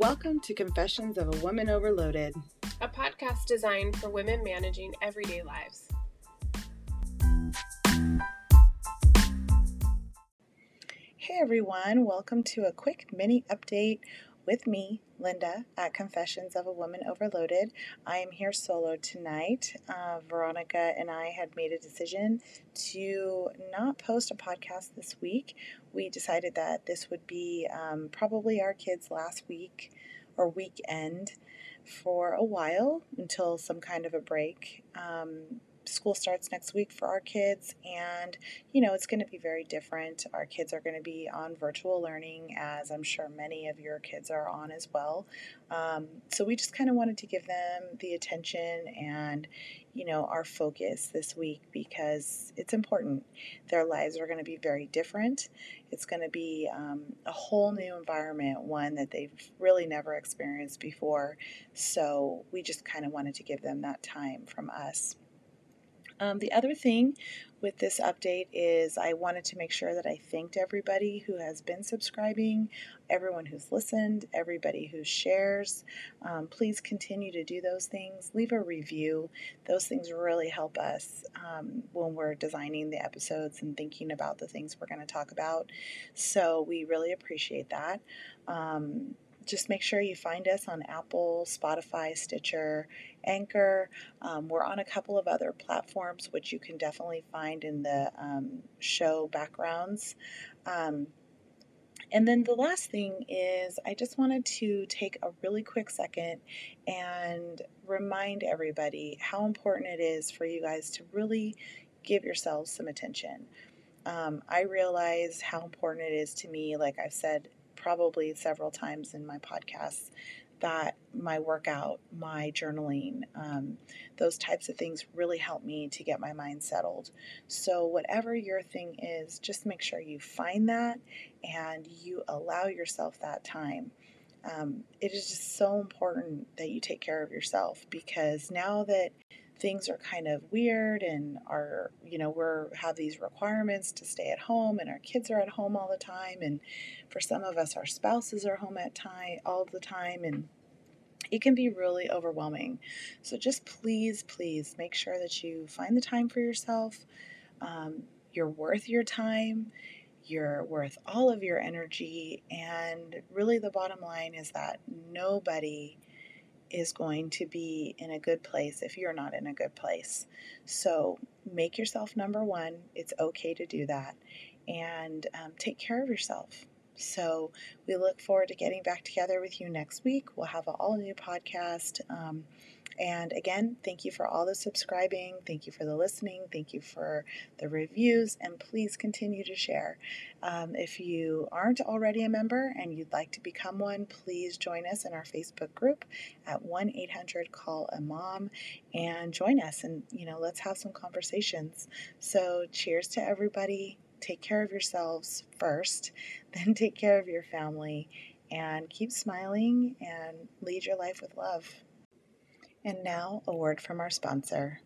Welcome to Confessions of a Woman Overloaded, a podcast designed for women managing everyday lives. Hey everyone, welcome to a quick mini update with me, Linda, at Confessions of a Woman Overloaded. I am here solo tonight. Uh, Veronica and I had made a decision to not post a podcast this week. We decided that this would be um, probably our kids' last week or weekend for a while until some kind of a break. Um, school starts next week for our kids, and you know, it's going to be very different. Our kids are going to be on virtual learning, as I'm sure many of your kids are on as well. Um, so, we just kind of wanted to give them the attention and, you know, our focus this week because it's important. Their lives are going to be very different. It's going to be um, a whole new environment, one that they've really never experienced before. So, we just kind of wanted to give them that time from us. Um, the other thing with this update is I wanted to make sure that I thanked everybody who has been subscribing, everyone who's listened, everybody who shares. Um, please continue to do those things. Leave a review. Those things really help us um, when we're designing the episodes and thinking about the things we're going to talk about. So we really appreciate that. Just make sure you find us on Apple, Spotify, Stitcher, Anchor. Um, we're on a couple of other platforms, which you can definitely find in the um, show backgrounds. Um, and then the last thing is, I just wanted to take a really quick second and remind everybody how important it is for you guys to really give yourselves some attention. Um, I realize how important it is to me, like I've said probably several times in my podcasts that my workout, my journaling, um, those types of things really help me to get my mind settled. So, whatever your thing is, just make sure you find that and you allow yourself that time. Um, it is just so important that you take care of yourself because now that things are kind of weird and are you know we're have these requirements to stay at home and our kids are at home all the time and for some of us our spouses are home at time all the time and it can be really overwhelming. So just please please make sure that you find the time for yourself. Um, you're worth your time. You're worth all of your energy and really the bottom line is that nobody is going to be in a good place if you're not in a good place. So make yourself number one. It's okay to do that. And um, take care of yourself. So we look forward to getting back together with you next week. We'll have an all new podcast. Um, and again, thank you for all the subscribing. Thank you for the listening. Thank you for the reviews. And please continue to share. Um, if you aren't already a member and you'd like to become one, please join us in our Facebook group at 1 800 Call a Mom and join us. And, you know, let's have some conversations. So, cheers to everybody. Take care of yourselves first, then take care of your family. And keep smiling and lead your life with love. And now, a word from our sponsor.